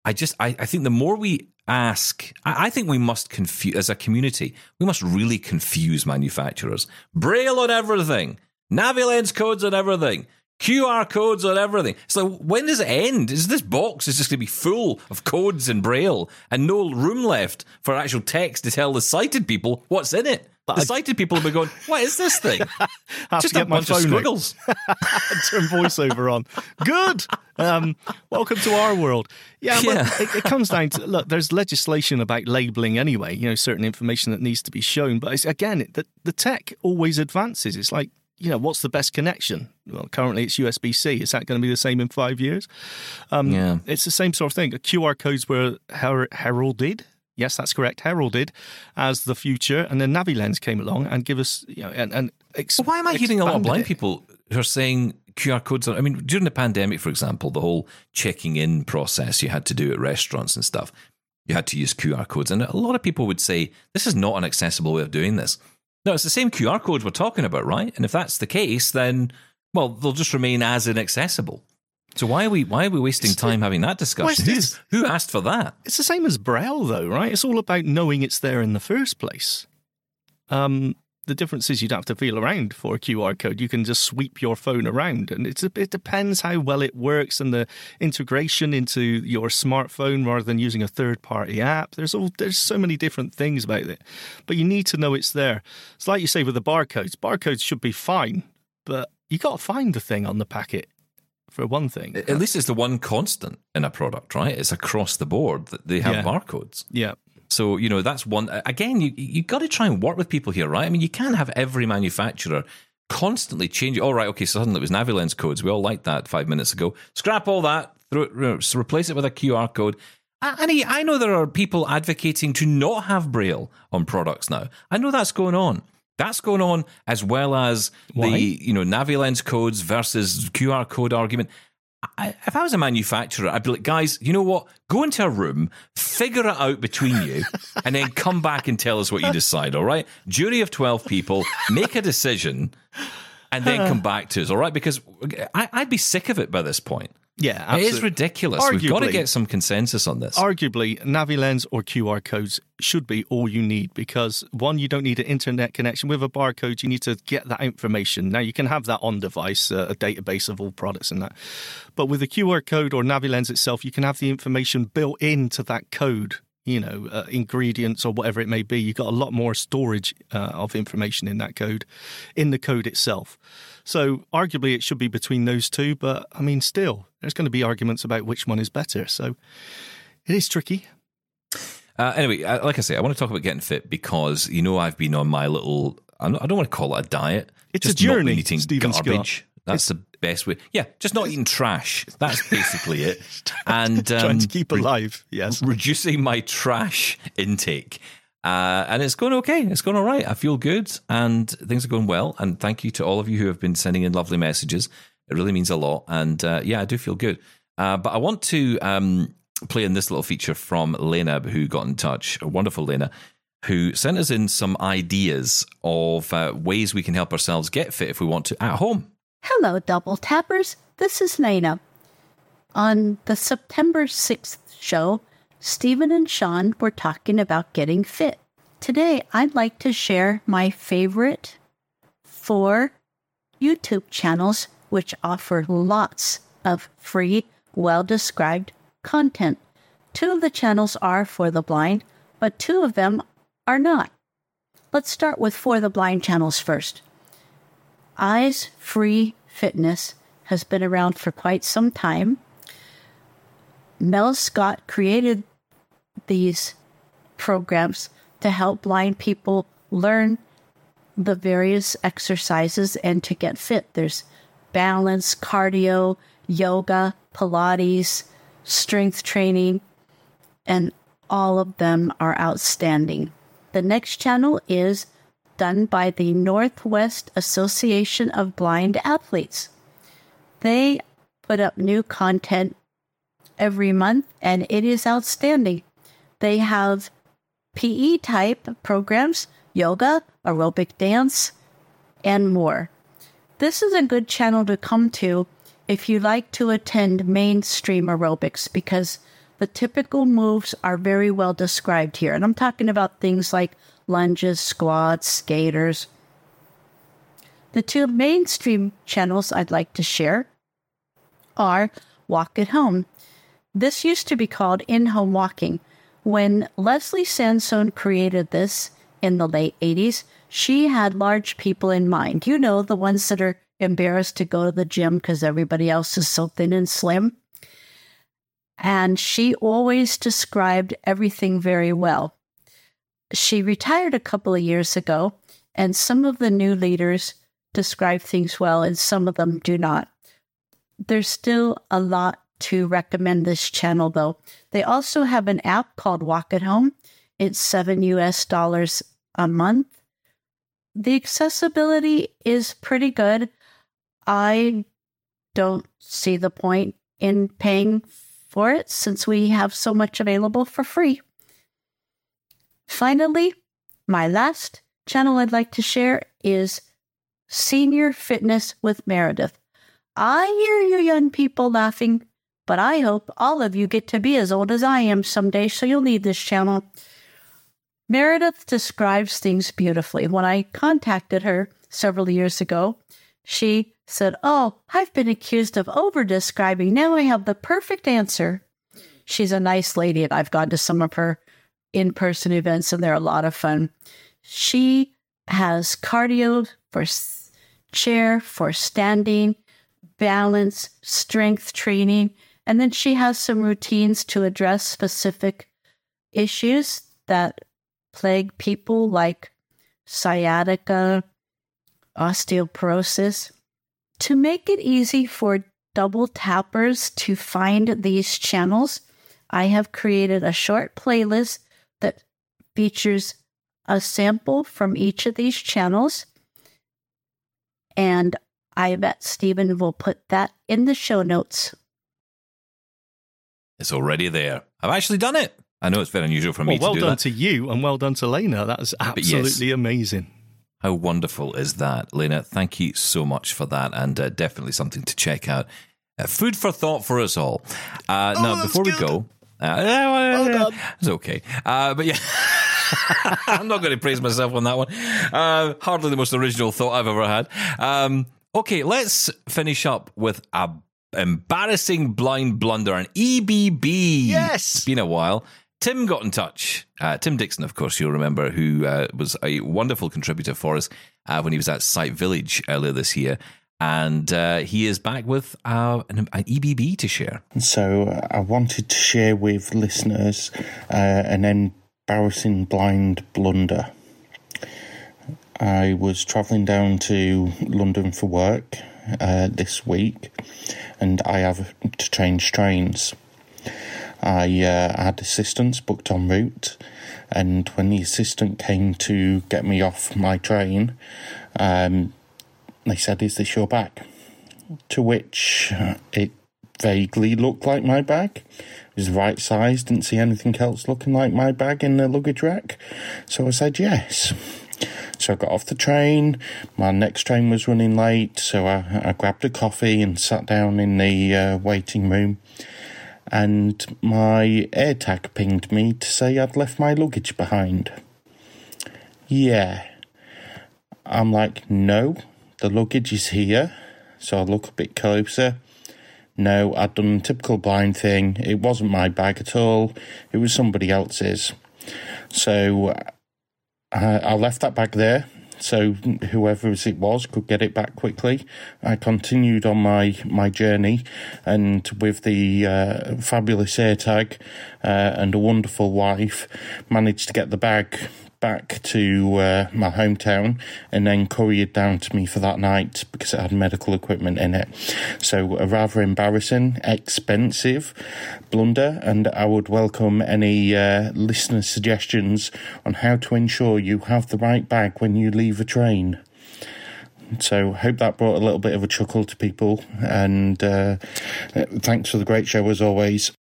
I just I, I think the more we ask, I, I think we must confuse as a community. We must really confuse manufacturers. Braille on everything, NaviLens codes on everything. QR codes on everything. So when does it end? Is this box is just going to be full of codes and braille and no room left for actual text to tell the sighted people what's in it? the sighted people will be going, "What is this thing?" *laughs* Have just to a get my bunch of squiggles. *laughs* turn voiceover on. Good. Um, welcome to our world. Yeah, Yeah. It, it comes down to look. There's legislation about labeling anyway. You know, certain information that needs to be shown. But it's, again, it, the the tech always advances. It's like you know, what's the best connection? Well, currently it's USB C. Is that going to be the same in five years? Um, Yeah. it's the same sort of thing. QR codes were her- heralded. Yes, that's correct. Heralded as the future, and then NaviLens came along and give us, you know, and, and ex- Well, why am I hearing a lot of blind it. people who are saying QR codes? Are, I mean, during the pandemic, for example, the whole checking in process you had to do at restaurants and stuff, you had to use QR codes. And a lot of people would say, this is not an accessible way of doing this. No, it's the same QR code we're talking about, right? And if that's the case, then, well, they'll just remain as inaccessible. So why are we why are we wasting time having that discussion? Well, Who's, it's- who asked for that? It's the same as Braille, though, right? It's all about knowing it's there in the first place. Um, the difference is you don't have to feel around for a QR code. You can just sweep your phone around, and it's a, it depends how well it works and the integration into your smartphone rather than using a third party app. There's all there's so many different things about it, but you need to know it's there. It's like you say with the barcodes. Barcodes should be fine, but you got to find the thing on the packet for one thing. At least it's the one constant in a product, right? It's across the board that they have Yeah. barcodes. Yeah. So you know that's one. Again, you you got to try and work with people here, right? I mean, you can't have every manufacturer constantly change. All oh, right, okay, so suddenly it was NaviLens codes. We all liked that five minutes ago. Scrap all that. Throw it, replace it with a QR code. A- And I I know there are people advocating to not have Braille on products now. I know that's going on. That's going on as well as Why? the you know NaviLens codes versus QR code argument. I, if I was a manufacturer, I'd be like, guys, you know what? Go into a room, figure it out between you, *laughs* and then come back and tell us what you decide, all right? Jury of 12 people, make a decision, and then come *sighs* back to us, all right? Because I, I'd be sick of it by this point. Yeah, It is absolutely. ridiculous. We've got to get some consensus on this. Arguably, NaviLens or QR codes should be all you need because one, you don't need an internet connection. With a barcode, you need to get that information. Now, you can have that on device, uh, a database of all products and that. But with a QR code or NaviLens itself, you can have the information built into that code. You know, uh, ingredients or whatever it may be. You've got a lot more storage uh, of information in that code, in the code itself. So, arguably, it should be between those two. But I mean, still, there's going to be arguments about which one is better. So, it is tricky. Uh, anyway, uh, like I say, I want to talk about getting fit because you know I've been on my little. I'm not, I don't want to call it a diet. It's just a journey, not eating Steven Scott. garbage. That's the best way. Yeah, just not eating trash. That's basically it. *laughs* And um, Trying to keep alive. Yes. reducing my trash intake. Uh, and it's going okay. It's going all right. I feel good and things are going well. And thank you to all of you who have been sending in lovely messages. It really means a lot. And uh, yeah, I do feel good. Uh, but I want to um, play in this little feature from Lena, who got in touch, a wonderful Lena, who sent us in some ideas of uh, ways we can help ourselves get fit if we want to at home. Hello, double tappers. This is Lena. On the September 6th show, Steven and Shaun were talking about getting fit. Today, I'd like to share my favorite four YouTube channels which offer lots of free, well described content. Two of the channels are for the blind, but two of them are not. Let's start with For the Blind channels first. Eyes Free Fitness has been around for quite some time. Mel Scott created these programs to help blind people learn the various exercises and to get fit. There's balance, cardio, yoga, Pilates, strength training, and all of them are outstanding. The next channel is done by the Northwest Association of Blind Athletes. They put up new content every month and it is outstanding. They have PE type programs, yoga, aerobic dance, and more. This is a good channel to come to if you like to attend mainstream aerobics because the typical moves are very well described here. And I'm talking about things like lunges, squats, skaters. The two mainstream channels I'd like to share are Walk at Home. This used to be called In Home Walking. When Leslie Sansone created this in the late 80s, she had large people in mind. You know, the ones that are embarrassed to go to the gym because everybody else is so thin and slim. And she always described everything very well. She retired a couple of years ago, and some of the new leaders describe things well, and some of them do not. There's still a lot to recommend this channel, though. They also have an app called Walk at Home. It's seven US dollars a month. The accessibility is pretty good. I don't see the point in paying for it since we have so much available for free. Finally, my last channel I'd like to share is Senior Fitness with Meredith. I hear you young people laughing, but I hope all of you get to be as old as I am someday, so you'll need this channel. Meredith describes things beautifully. When I contacted her several years ago, she said, Oh, I've been accused of over describing. Now I have the perfect answer. She's a nice lady, and I've gone to some of her in person events, and they're a lot of fun. She has cardio for chair, for standing, balance, strength training, and then she has some routines to address specific issues that plague people like sciatica, osteoporosis. To make it easy for double tappers to find these channels, I have created a short playlist that features a sample from each of these channels. And I bet Steven will put that in the show notes. It's already there. I've actually done it. I know it's very unusual for me Well, well to do that. Well done that. to you and well done to Lena. That is yes. absolutely amazing. How wonderful is that, Lena? Thank you so much for that, and uh, definitely something to check out. Uh, food for thought for us all. Uh, Oh, now, before we go, uh, well, done. it's okay. Uh, but yeah. *laughs* I'm not going to praise myself on that one. Uh, hardly the most original thought I've ever had. Um, okay, let's finish up with a embarrassing blind blunder, an EBB. Yes. It's been a while. Tim got in touch. Uh, Tim Dixon, of course, you'll remember, who uh, was a wonderful contributor for us uh, when he was at Sight Village earlier this year. And uh, he is back with uh, an, an EBB to share. So uh, I wanted to share with listeners uh, an embarrassing blind blunder. I was travelling down to London for work uh, this week, and I have to change trains. I uh, had assistance booked en route, and when the assistant came to get me off my train, um, they said, "Is this your bag?" To which it vaguely looked like my bag. It was the right size, didn't see anything else looking like my bag in the luggage rack. So I said yes. So I got off the train. My next train was running late, so I, I grabbed a coffee and sat down in the uh, waiting room. And my AirTag pinged me to say I'd left my luggage behind. Yeah. I'm like, no, the luggage is here. So I look a bit closer. No, I'd done a typical blind thing. It wasn't my bag at all. It was somebody else's. So I, I left that bag there. So whoever it was could get it back quickly. I continued on my, my journey, and with the uh, fabulous AirTag uh, and a wonderful wife, managed to get the bag back to uh, my hometown and then couriered down to me for that night because it had medical equipment in it. So a rather embarrassing, expensive blunder, and I would welcome any uh, listener suggestions on how to ensure you have the right bag when you leave a train. So hope that brought a little bit of a chuckle to people, and uh, thanks for the great show as always.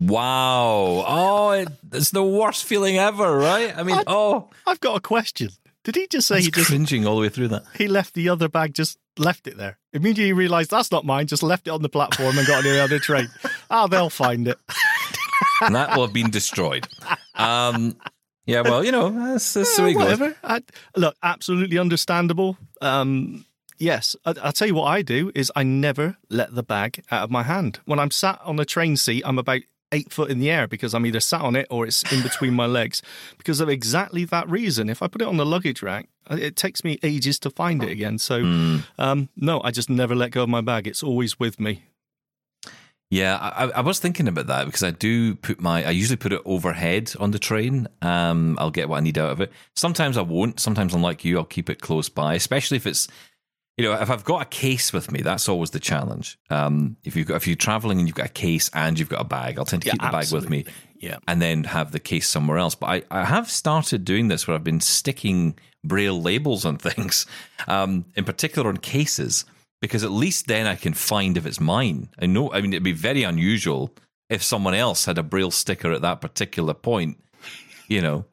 Wow. Oh, it, it's the worst feeling ever, right? I mean, I- oh, I've got a question. Did he just say he's he just cringing all the way through that. he left the other bag, just left it there? Immediately realised that's not mine, just left it on the platform and got on the other train. Ah, they'll find it. And *laughs* that will have been destroyed. Um, yeah, well, you know, that's, that's way. Whatever. I, look, absolutely understandable. Um, yes, I, I'll tell you what I do is I never let the bag out of my hand. When I'm sat on the train seat, I'm about eight foot in the air because I'm either sat on it or it's in between my legs because of exactly that reason. If I put it on the luggage rack, uh, it takes me ages to find it again. So, Hmm. um, no, I just never let go of my bag. It's always with me. Yeah, I, I was thinking about that because I do put my, I usually put it overhead on the train. Um, I'll get what I need out of it. Sometimes I won't. Sometimes, unlike you, I'll keep it close by, especially if it's, you know, if I've got a case with me, that's always the challenge. Um, if you've got, if you're traveling and you've got a case and you've got a bag, I'll tend to Yeah, keep the bag with me. Yeah. and then have the case somewhere else. But I, I have started doing this where I've been sticking braille labels on *laughs* things, um, in particular on cases, because at least then I can find if it's mine. I know, I mean, it'd be very unusual if someone else had a braille sticker at that particular point. you know,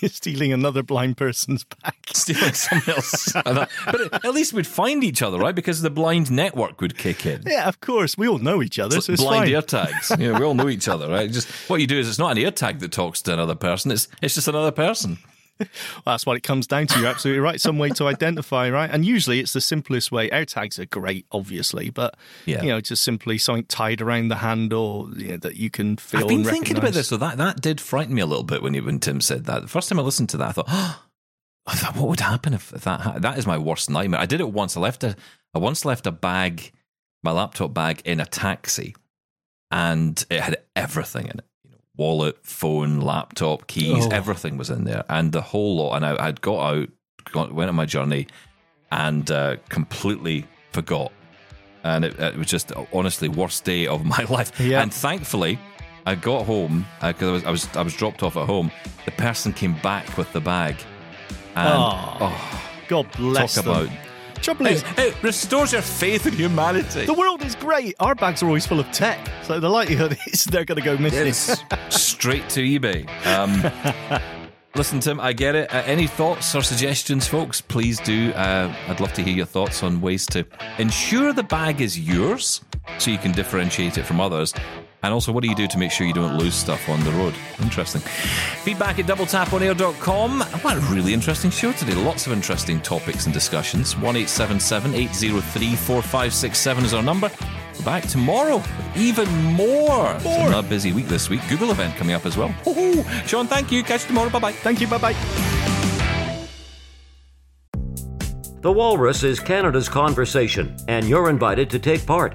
You're *laughs* stealing another blind person's bag. *laughs* stealing something else. *laughs* but at least we'd find each other, right? Because the blind network would kick in. Yeah, of course. We all know each other, It's so it's blind fine. AirTags. Yeah, we all know each other, right? Just what you do is it's not an AirTag that talks to another person. It's it's just another person. *laughs* That's what it comes down to. You're absolutely right. Some way to identify, right? And usually it's the simplest way. Air tags are great, obviously, but Yeah. you know, just simply something tied around the handle you know, that you can feel. I've been and thinking about this, so that that did frighten me a little bit when you, when Tim said that. The first time I listened to that, I thought, oh, *gasps* I thought, what would happen if, if that ha- that is my worst nightmare. I did it once. I left a I once left a bag, my laptop bag, in a taxi, and it had everything in it. Wallet, phone, laptop, keys, Oh. everything was in there, and the whole lot. And I, I'd got out, got, went on my journey, and uh, completely forgot. And it, it was just honestly worst day of *laughs* my life. Yeah. And thankfully, I got home because I was I was I was dropped off at home. The person came back with the bag, and Oh, oh, God bless talk them. about Trouble is, it restores your faith in humanity. the world is great. Our bags are always full of tech, so the likelihood *laughs* is they're going to go missing. It's straight to eBay. Um, *laughs* listen, Tim, I get it. Uh, any thoughts or suggestions, folks? Please do. Uh, I'd love to hear your thoughts on ways to ensure the bag is yours so you can differentiate it from others. And also, what do you do to make sure you don't lose stuff on the road? Interesting. Feedback at doubletaponair.com. What a really interesting show today. Lots of interesting topics and discussions. 1877 803 4567 is our number. We're back tomorrow with even more. It's another busy week this week. Google event coming up as well. Ho-ho. Shaun, thank you. Catch you tomorrow. Bye bye. Thank you. Bye bye. The Walrus is Canada's conversation, and you're invited to take part.